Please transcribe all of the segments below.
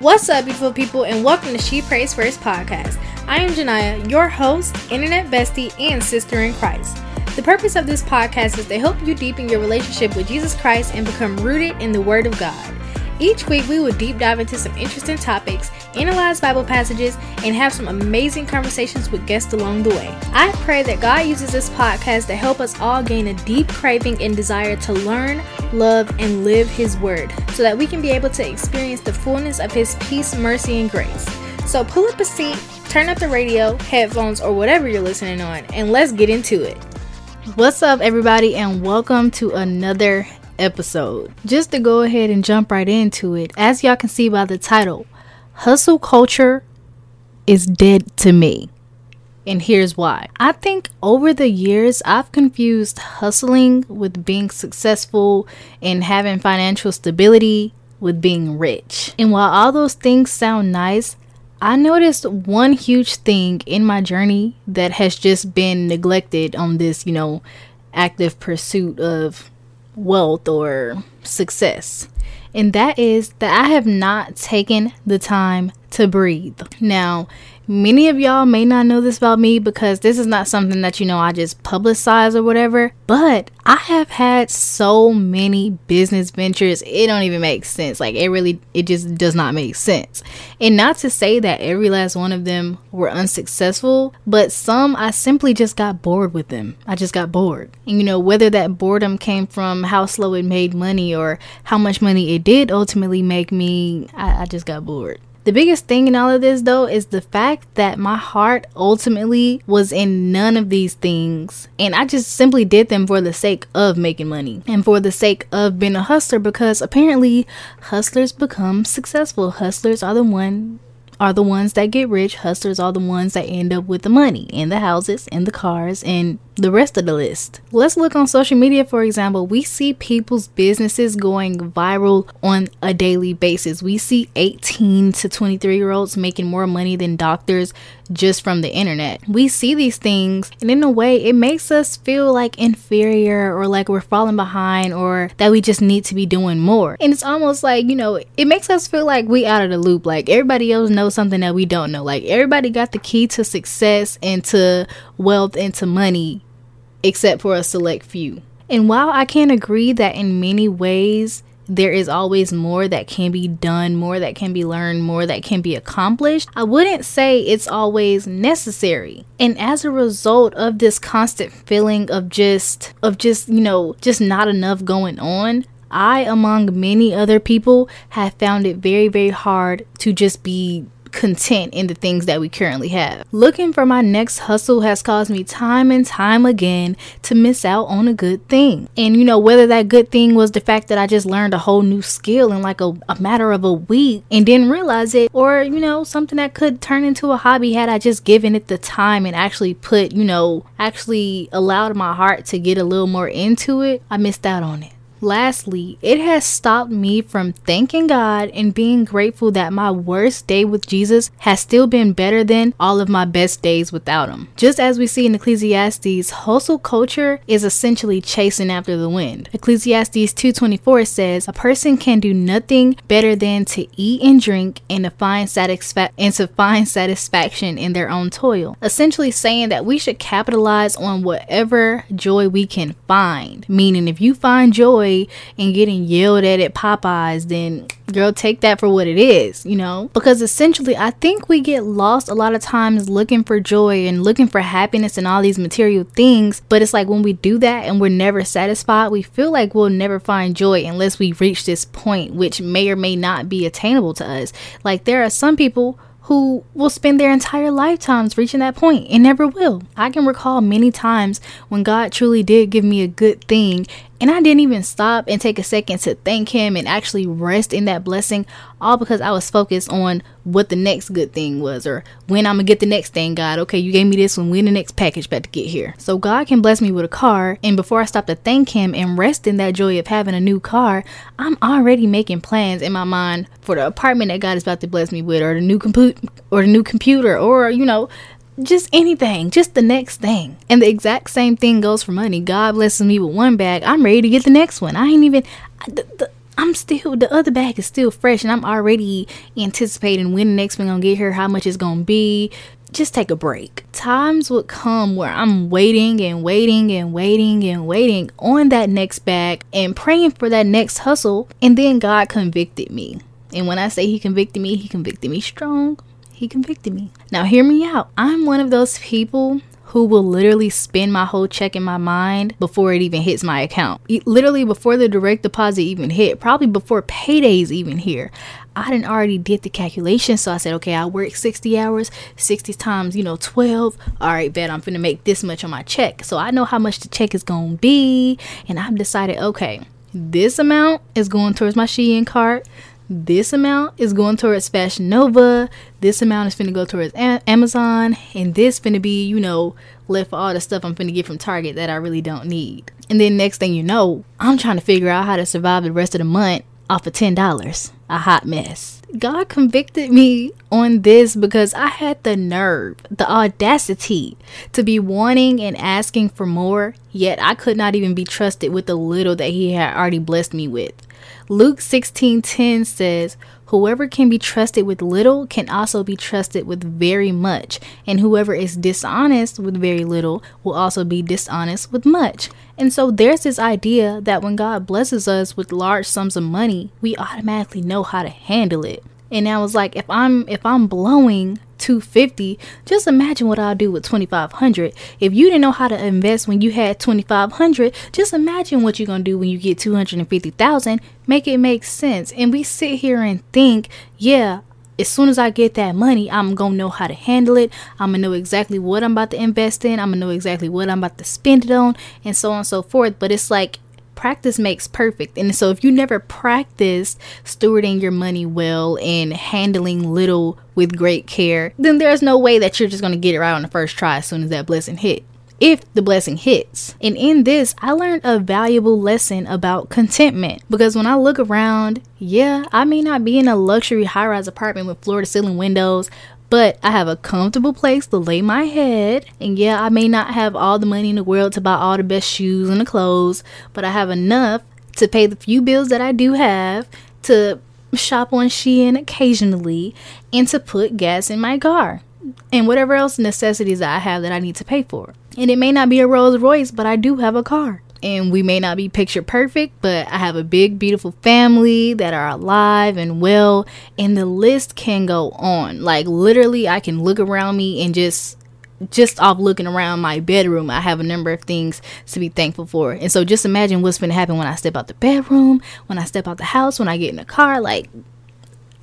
What's up, beautiful people, and welcome to She Prays First podcast. I am Jania, your host, internet bestie, and sister in Christ. The purpose of this podcast is to help you deepen your relationship with Jesus Christ and become rooted in the Word of God. Each week, we will deep dive into some interesting topics, analyze Bible passages, and have some amazing conversations with guests along the way. I pray that God uses this podcast to help us all gain a deep craving and desire to learn, love, and live His Word so that we can be able to experience the fullness of His peace, mercy, and grace. So pull up a seat, turn up the radio, headphones, or whatever you're listening on, and let's get into it. What's up, everybody, and welcome to another episode. Just to go ahead and jump right into it, as y'all can see by the title, hustle culture is dead to me. And here's why. I think over the years, I've confused hustling with being successful and having financial stability with being rich. And while all those things sound nice, I noticed one huge thing in my journey that has just been neglected on this, you know, active pursuit of wealth or success. And that is that I have not taken the time to breathe. Now, Many of y'all may not know this about me because this is not something that you know I just publicize or whatever, but I have had so many business ventures, it don't even make sense. Like it really it just does not make sense. And not to say that every last one of them were unsuccessful, but some I simply just got bored with them. I just got bored. And you know, whether that boredom came from how slow it made money or how much money it did ultimately make me, I, I just got bored. The biggest thing in all of this, though, is the fact that my heart ultimately was in none of these things. And I just simply did them for the sake of making money and for the sake of being a hustler because apparently hustlers become successful. Hustlers are the one are the ones that get rich. Hustlers are the ones that end up with the money and the houses and the cars and the rest of the list. Let's look on social media, for example. We see people's businesses going viral on a daily basis. We see 18 to 23 year olds making more money than doctors just from the internet. We see these things, and in a way, it makes us feel like inferior or like we're falling behind or that we just need to be doing more. And it's almost like, you know, it makes us feel like we out of the loop. Like everybody else knows something that we don't know. Like everybody got the key to success and to wealth and to money except for a select few. And while I can agree that in many ways there is always more that can be done, more that can be learned, more that can be accomplished, I wouldn't say it's always necessary. And as a result of this constant feeling of just of just, you know, just not enough going on, I among many other people have found it very very hard to just be content in the things that we currently have. Looking for my next hustle has caused me time and time again to miss out on a good thing. And you know, whether that good thing was the fact that I just learned a whole new skill in like a, a matter of a week and didn't realize it, or you know, something that could turn into a hobby had I just given it the time and actually put, you know, actually allowed my heart to get a little more into it, I missed out on it. Lastly, it has stopped me from thanking God and being grateful that my worst day with Jesus has still been better than all of my best days without Him. Just as we see in Ecclesiastes, hustle culture is essentially chasing after the wind. Ecclesiastes 2:24 says, "A person can do nothing better than to eat and drink and to find satisfa- and to find satisfaction in their own toil." Essentially saying that we should capitalize on whatever joy we can find. Meaning, if you find joy and getting yelled at at Popeyes, then girl, take that for what it is, you know? Because essentially, I think we get lost a lot of times looking for joy and looking for happiness and all these material things. But it's like when we do that and we're never satisfied, we feel like we'll never find joy unless we reach this point, which may or may not be attainable to us. Like, there are some people who will spend their entire lifetimes reaching that point and never will. I can recall many times when God truly did give me a good thing and I didn't even stop and take a second to thank him and actually rest in that blessing, all because I was focused on what the next good thing was or when I'm gonna get the next thing, God. Okay, you gave me this one, when the next package about to get here. So God can bless me with a car, and before I stop to thank him and rest in that joy of having a new car, I'm already making plans in my mind for the apartment that God is about to bless me with, or the new compute or the new computer, or you know, just anything, just the next thing. And the exact same thing goes for money. God blesses me with one bag, I'm ready to get the next one. I ain't even, I, the, the, I'm still the other bag is still fresh and I'm already anticipating when the next one gonna get here, how much it's gonna be. Just take a break. Times would come where I'm waiting and waiting and waiting and waiting on that next bag and praying for that next hustle. And then God convicted me. And when I say He convicted me, He convicted me strong. He convicted me. Now, hear me out. I'm one of those people who will literally spend my whole check in my mind before it even hits my account. Literally before the direct deposit even hit, probably before paydays even here. I didn't already did the calculation, so I said, okay, I work 60 hours, 60 times, you know, 12. All right, bet I'm gonna make this much on my check. So I know how much the check is gonna be, and I've decided, okay, this amount is going towards my Shein cart this amount is going towards Fashion Nova, this amount is finna go towards a- Amazon, and this finna be, you know, left for all the stuff I'm finna get from Target that I really don't need. And then next thing you know, I'm trying to figure out how to survive the rest of the month off of $10. A hot mess. God convicted me on this because I had the nerve, the audacity to be wanting and asking for more, yet I could not even be trusted with the little that He had already blessed me with. Luke 16:10 says, "Whoever can be trusted with little can also be trusted with very much, and whoever is dishonest with very little will also be dishonest with much." And so there's this idea that when God blesses us with large sums of money, we automatically know how to handle it. And I was like, if I'm if I'm blowing 250 just imagine what i'll do with 2500 if you didn't know how to invest when you had 2500 just imagine what you're going to do when you get 250000 make it make sense and we sit here and think yeah as soon as I get that money, I'm gonna know how to handle it. I'm gonna know exactly what I'm about to invest in. I'm gonna know exactly what I'm about to spend it on, and so on and so forth. But it's like practice makes perfect. And so if you never practice stewarding your money well and handling little with great care, then there's no way that you're just going to get it right on the first try as soon as that blessing hit. If the blessing hits. And in this, I learned a valuable lesson about contentment because when I look around, yeah, I may not be in a luxury high rise apartment with floor to ceiling windows, but I have a comfortable place to lay my head. And yeah, I may not have all the money in the world to buy all the best shoes and the clothes, but I have enough to pay the few bills that I do have, to shop on Shein occasionally, and to put gas in my car. And whatever else necessities I have that I need to pay for. And it may not be a Rolls Royce, but I do have a car and we may not be picture perfect, but I have a big, beautiful family that are alive and well, and the list can go on. Like, literally, I can look around me and just just off looking around my bedroom, I have a number of things to be thankful for. And so just imagine what's going to happen when I step out the bedroom, when I step out the house, when I get in the car. Like,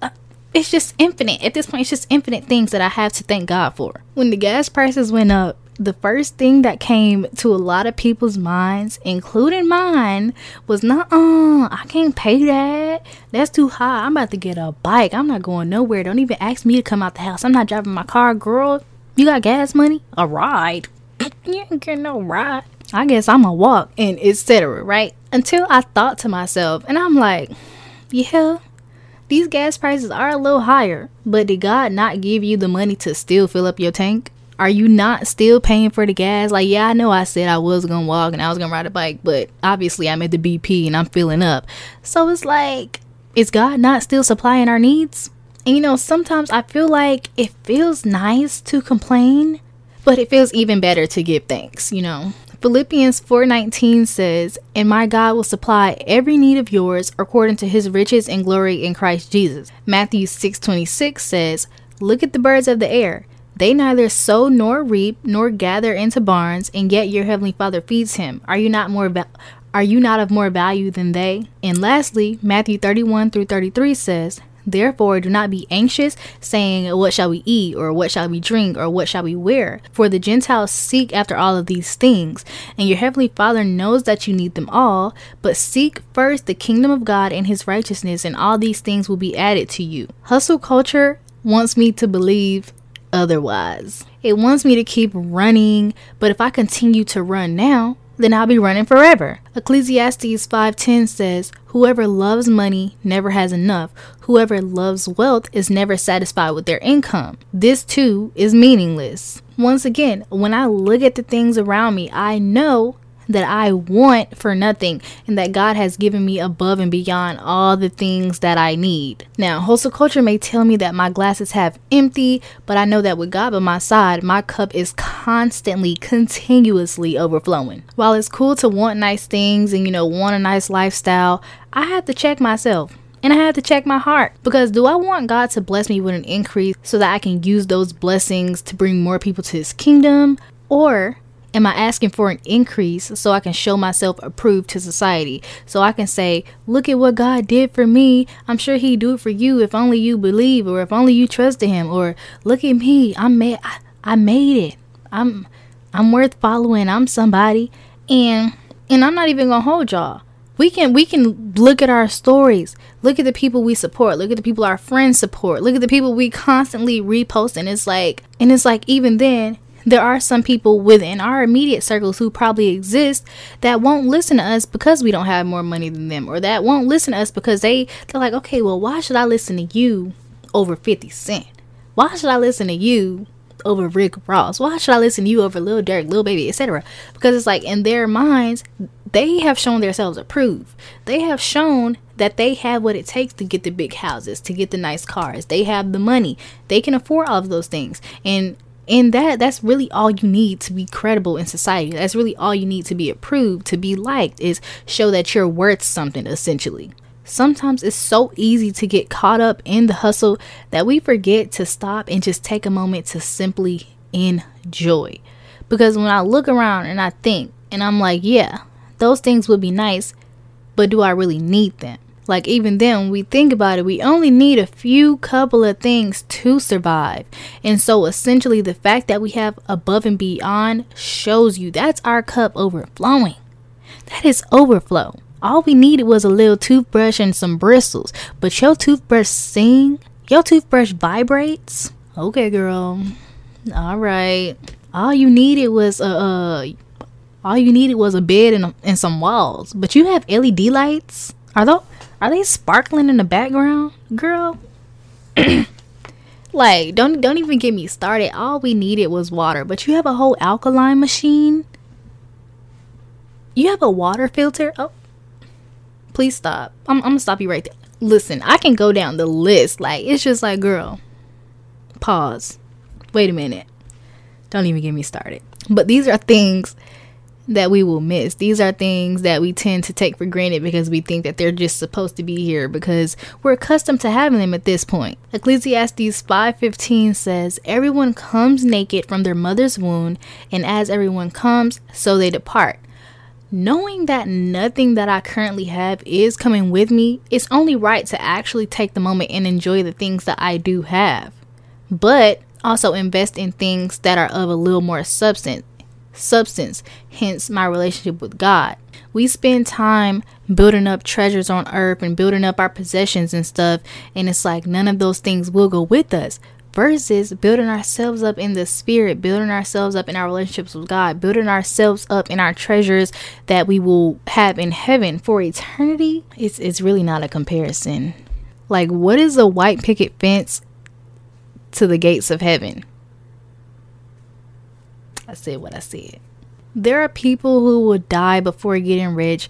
uh, it's just infinite. At this point, it's just infinite things that I have to thank God for. When the gas prices went up, the first thing that came to a lot of people's minds, including mine, was not, uh, I can't pay that. That's too high. I'm about to get a bike. I'm not going nowhere. Don't even ask me to come out the house. I'm not driving my car, girl. You got gas money? A ride. you ain't getting no ride. I guess I'm a walk and etc. Right? Until I thought to myself, and I'm like, yeah, these gas prices are a little higher, but did God not give you the money to still fill up your tank? Are you not still paying for the gas? Like, yeah, I know I said I was gonna walk and I was gonna ride a bike, but obviously I'm at the BP and I'm filling up. So it's like, is God not still supplying our needs? And you know, sometimes I feel like it feels nice to complain, but it feels even better to give thanks, you know. Philippians 4:19 says, "And my God will supply every need of yours according to his riches and glory in Christ Jesus." Matthew 6:26 says, "Look at the birds of the air. They neither sow nor reap nor gather into barns, and yet your heavenly Father feeds him. Are you not more va- are you not of more value than they? And lastly, Matthew 31 through 33 says, Therefore, do not be anxious, saying, What shall we eat, or what shall we drink, or what shall we wear? For the Gentiles seek after all of these things, and your heavenly Father knows that you need them all. But seek first the kingdom of God and his righteousness, and all these things will be added to you. Hustle culture wants me to believe otherwise. It wants me to keep running, but if I continue to run now, then I'll be running forever. Ecclesiastes 5:10 says, "Whoever loves money never has enough. Whoever loves wealth is never satisfied with their income." This too is meaningless. Once again, when I look at the things around me, I know that I want for nothing and that God has given me above and beyond all the things that I need. Now, hustle culture may tell me that my glasses have empty, but I know that with God by my side, my cup is constantly, continuously overflowing. While it's cool to want nice things and, you know, want a nice lifestyle, I have to check myself. And I have to check my heart because do I want God to bless me with an increase so that I can use those blessings to bring more people to his kingdom? Or am I asking for an increase so I can show myself approved to society? So I can say, look at what God did for me. I'm sure he'd do it for you if only you believe or if only you trusted him. Or look at me. I made I, I made it. I'm I'm worth following. I'm somebody. And and I'm not even gonna hold y'all. We can we can look at our stories. Look at the people we support. Look at the people our friends support. Look at the people we constantly repost and it's like and it's like even then there are some people within our immediate circles who probably exist that won't listen to us because we don't have more money than them or that won't listen to us because they they're like okay well why should i listen to you over 50 cent why should i listen to you over rick ross why should i listen to you over lil durk lil baby etc because it's like in their minds they have shown themselves approved they have shown that they have what it takes to get the big houses, to get the nice cars. They have the money. They can afford all of those things. And and that that's really all you need to be credible in society. That's really all you need to be approved to be liked is show that you're worth something essentially. Sometimes it's so easy to get caught up in the hustle that we forget to stop and just take a moment to simply enjoy. Because when i look around and i think and i'm like yeah those things would be nice but do i really need them like, even then, we think about it, we only need a few couple of things to survive. And so, essentially, the fact that we have above and beyond shows you that's our cup overflowing. That is overflow. All we needed was a little toothbrush and some bristles. But your toothbrush sing, your toothbrush vibrates. Okay, girl. All right. All you needed was a, uh, all you needed was a bed and, and some walls. But you have LED lights. Are those are they sparkling in the background, girl? like, don't don't even get me started. All we needed was water, but you have a whole alkaline machine. You have a water filter. Oh, please stop. I'm, I'm gonna stop you right there. Listen, I can go down the list. Like, it's just like, girl, pause. Wait a minute. Don't even get me started. But these are things that we will miss. These are things that we tend to take for granted because we think that they're just supposed to be here because we're accustomed to having them at this point. Ecclesiastes 5:15 says, "Everyone comes naked from their mother's womb, and as everyone comes, so they depart." Knowing that nothing that I currently have is coming with me, it's only right to actually take the moment and enjoy the things that I do have. But also invest in things that are of a little more substance substance, hence my relationship with God. We spend time building up treasures on earth and building up our possessions and stuff, and it's like none of those things will go with us. Versus building ourselves up in the spirit, building ourselves up in our relationships with God, building ourselves up in our treasures that we will have in heaven for eternity. It's, it's really not a comparison. Like, what is a white picket fence to the gates of heaven? I said what I said. There are people who will die before getting rich.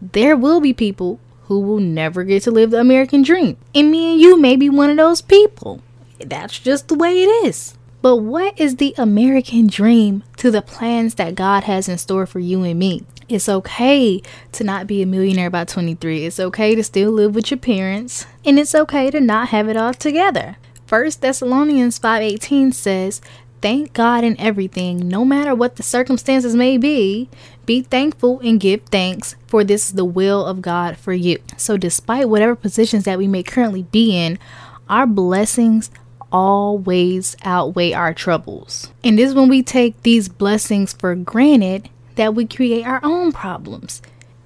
There will be people who will never get to live the American dream. And me and you may be one of those people. That's just the way it is. But what is the American dream to the plans that God has in store for you and me? It's okay to not be a millionaire by 23. It's okay to still live with your parents, and it's okay to not have it all together. First Thessalonians 5:18 says, Thank God in everything, no matter what the circumstances may be. Be thankful and give thanks, for this is the will of God for you. So, despite whatever positions that we may currently be in, our blessings always outweigh our troubles. And it's when we take these blessings for granted that we create our own problems.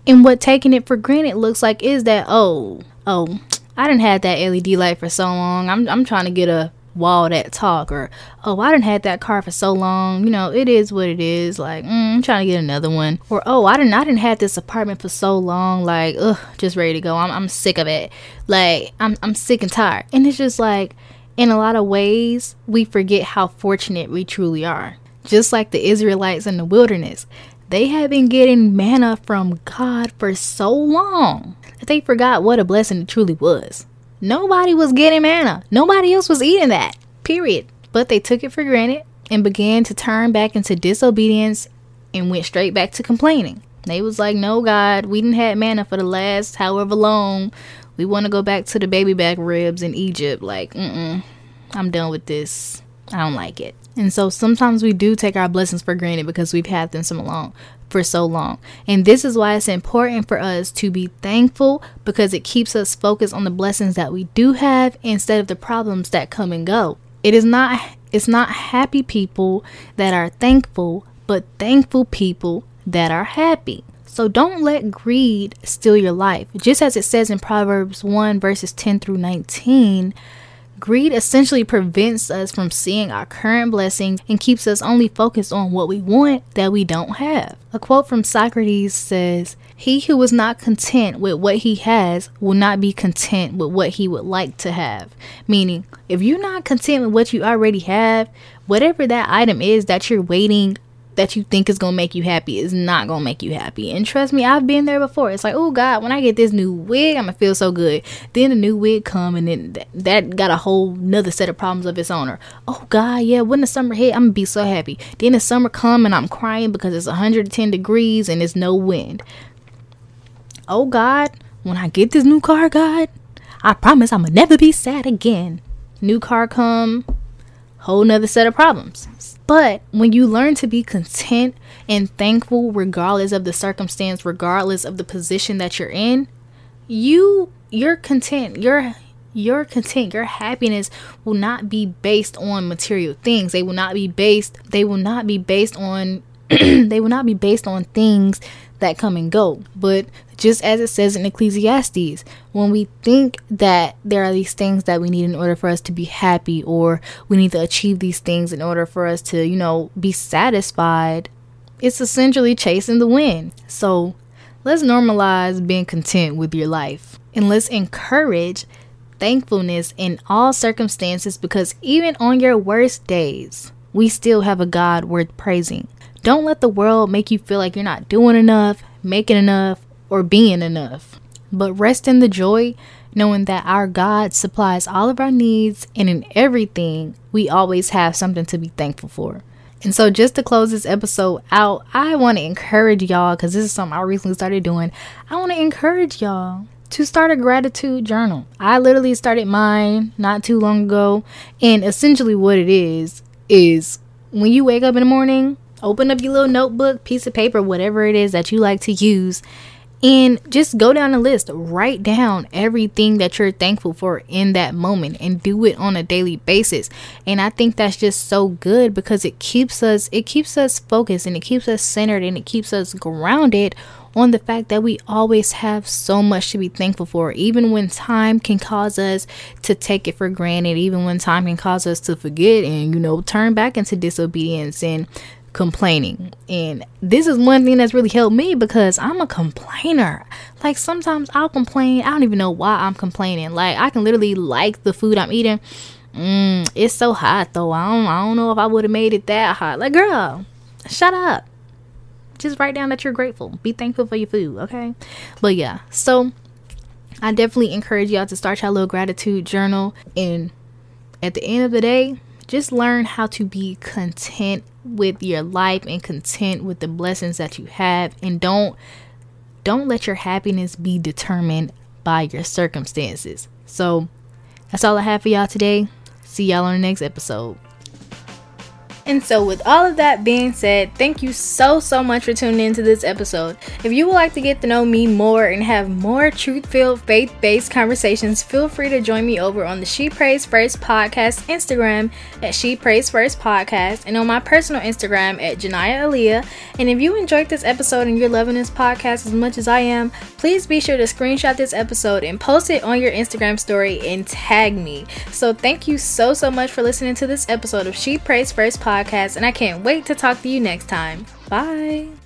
And what taking it for granted looks like is that, oh, oh, I didn't have that LED light for so long. I'm, I'm trying to get a wall that talk or oh i didn't had that car for so long. You know it is what it is. Like mm, i'm trying to get another one. Or oh i didn't i didn't had this apartment for so long. Like ugh just ready to go. I'm, I'm sick of it. Like I'm, I'm sick and tired. And it's just like in a lot of ways we forget how fortunate we truly are. Just like the israelites in the wilderness they had been getting manna from God for so long that they forgot what a blessing it truly was. Nobody was getting manna, nobody else was eating that, period. But they took it for granted and began to turn back into disobedience and went straight back to complaining. They was like, "No, God, we didn't have manna for the last however long. We want to go back to the baby back ribs in Egypt. Like, mm, I'm done with this. I don't like it." And so sometimes we do take our blessings for granted because we've had them so long for so long. And this is why it's important for us to be thankful because it keeps us focused on the blessings that we do have instead of the problems that come and go. It is not it's not happy people that are thankful, but thankful people that are happy. So don't let greed steal your life. Just as it says in Proverbs 1 verses 10 through 19, Greed essentially prevents us from seeing our current blessings and keeps us only focused on what we want that we don't have. A quote from Socrates says, He who is not content with what he has will not be content with what he would like to have. Meaning, if you're not content with what you already have, whatever that item is that you're waiting that you think is gonna make you happy is not gonna make you happy. And trust me, I've been there before. It's like, oh God, when I get this new wig, I'm gonna feel so good. Then the new wig come, and then th- that got a whole another set of problems of its owner. Oh God, yeah, when the summer hit, I'm gonna be so happy. Then the summer come, and I'm crying because it's 110 degrees and it's no wind. Oh God, when I get this new car, God, I promise I'ma never be sad again. New car come, whole nother set of problems. But when you learn to be content and thankful, regardless of the circumstance, regardless of the position that you're in, you you're content. Your your content, your happiness will not be based on material things. They will not be based. They will not be based on. they will not be based on things that come and go. But just as it says in Ecclesiastes, when we think that there are these things that we need in order for us to be happy, or we need to achieve these things in order for us to, you know, be satisfied, it's essentially chasing the wind. So let's normalize being content with your life and let's encourage thankfulness in all circumstances because even on your worst days, we still have a God worth praising. Don't let the world make you feel like you're not doing enough, making enough, or being enough. But rest in the joy, knowing that our God supplies all of our needs and in everything, we always have something to be thankful for. And so, just to close this episode out, I want to encourage y'all because this is something I recently started doing. I want to encourage y'all to start a gratitude journal. I literally started mine not too long ago. And essentially, what it is is when you wake up in the morning, open up your little notebook, piece of paper, whatever it is that you like to use, and just go down the list. Write down everything that you're thankful for in that moment and do it on a daily basis. And I think that's just so good because it keeps us it keeps us focused and it keeps us centered and it keeps us grounded on the fact that we always have so much to be thankful for, even when time can cause us to take it for granted, even when time can cause us to forget and, you know, turn back into disobedience and complaining. And this is one thing that's really helped me because I'm a complainer. Like sometimes I'll complain. I don't even know why I'm complaining. Like I can literally like the food I'm eating. Mm, it's so hot though. I don't I don't know if I would have made it that hot. Like girl, shut up. Just write down that you're grateful. Be thankful for your food, okay? But yeah, so I definitely encourage y'all to start your little gratitude journal and at the end of the day, just learn how to be content with your life and content with the blessings that you have and don't don't let your happiness be determined by your circumstances. So, that's all I have for y'all today. See y'all on the next episode. And so, with all of that being said, thank you so, so much for tuning into this episode. If you would like to get to know me more and have more truth filled, faith based conversations, feel free to join me over on the She Prays First podcast Instagram at She Prays First podcast and on my personal Instagram at Jania Aaliyah. And if you enjoyed this episode and you're loving this podcast as much as I am, please be sure to screenshot this episode and post it on your Instagram story and tag me. So, thank you so, so much for listening to this episode of She Prays First podcast podcast, and I can't wait to talk to you next time. Bye.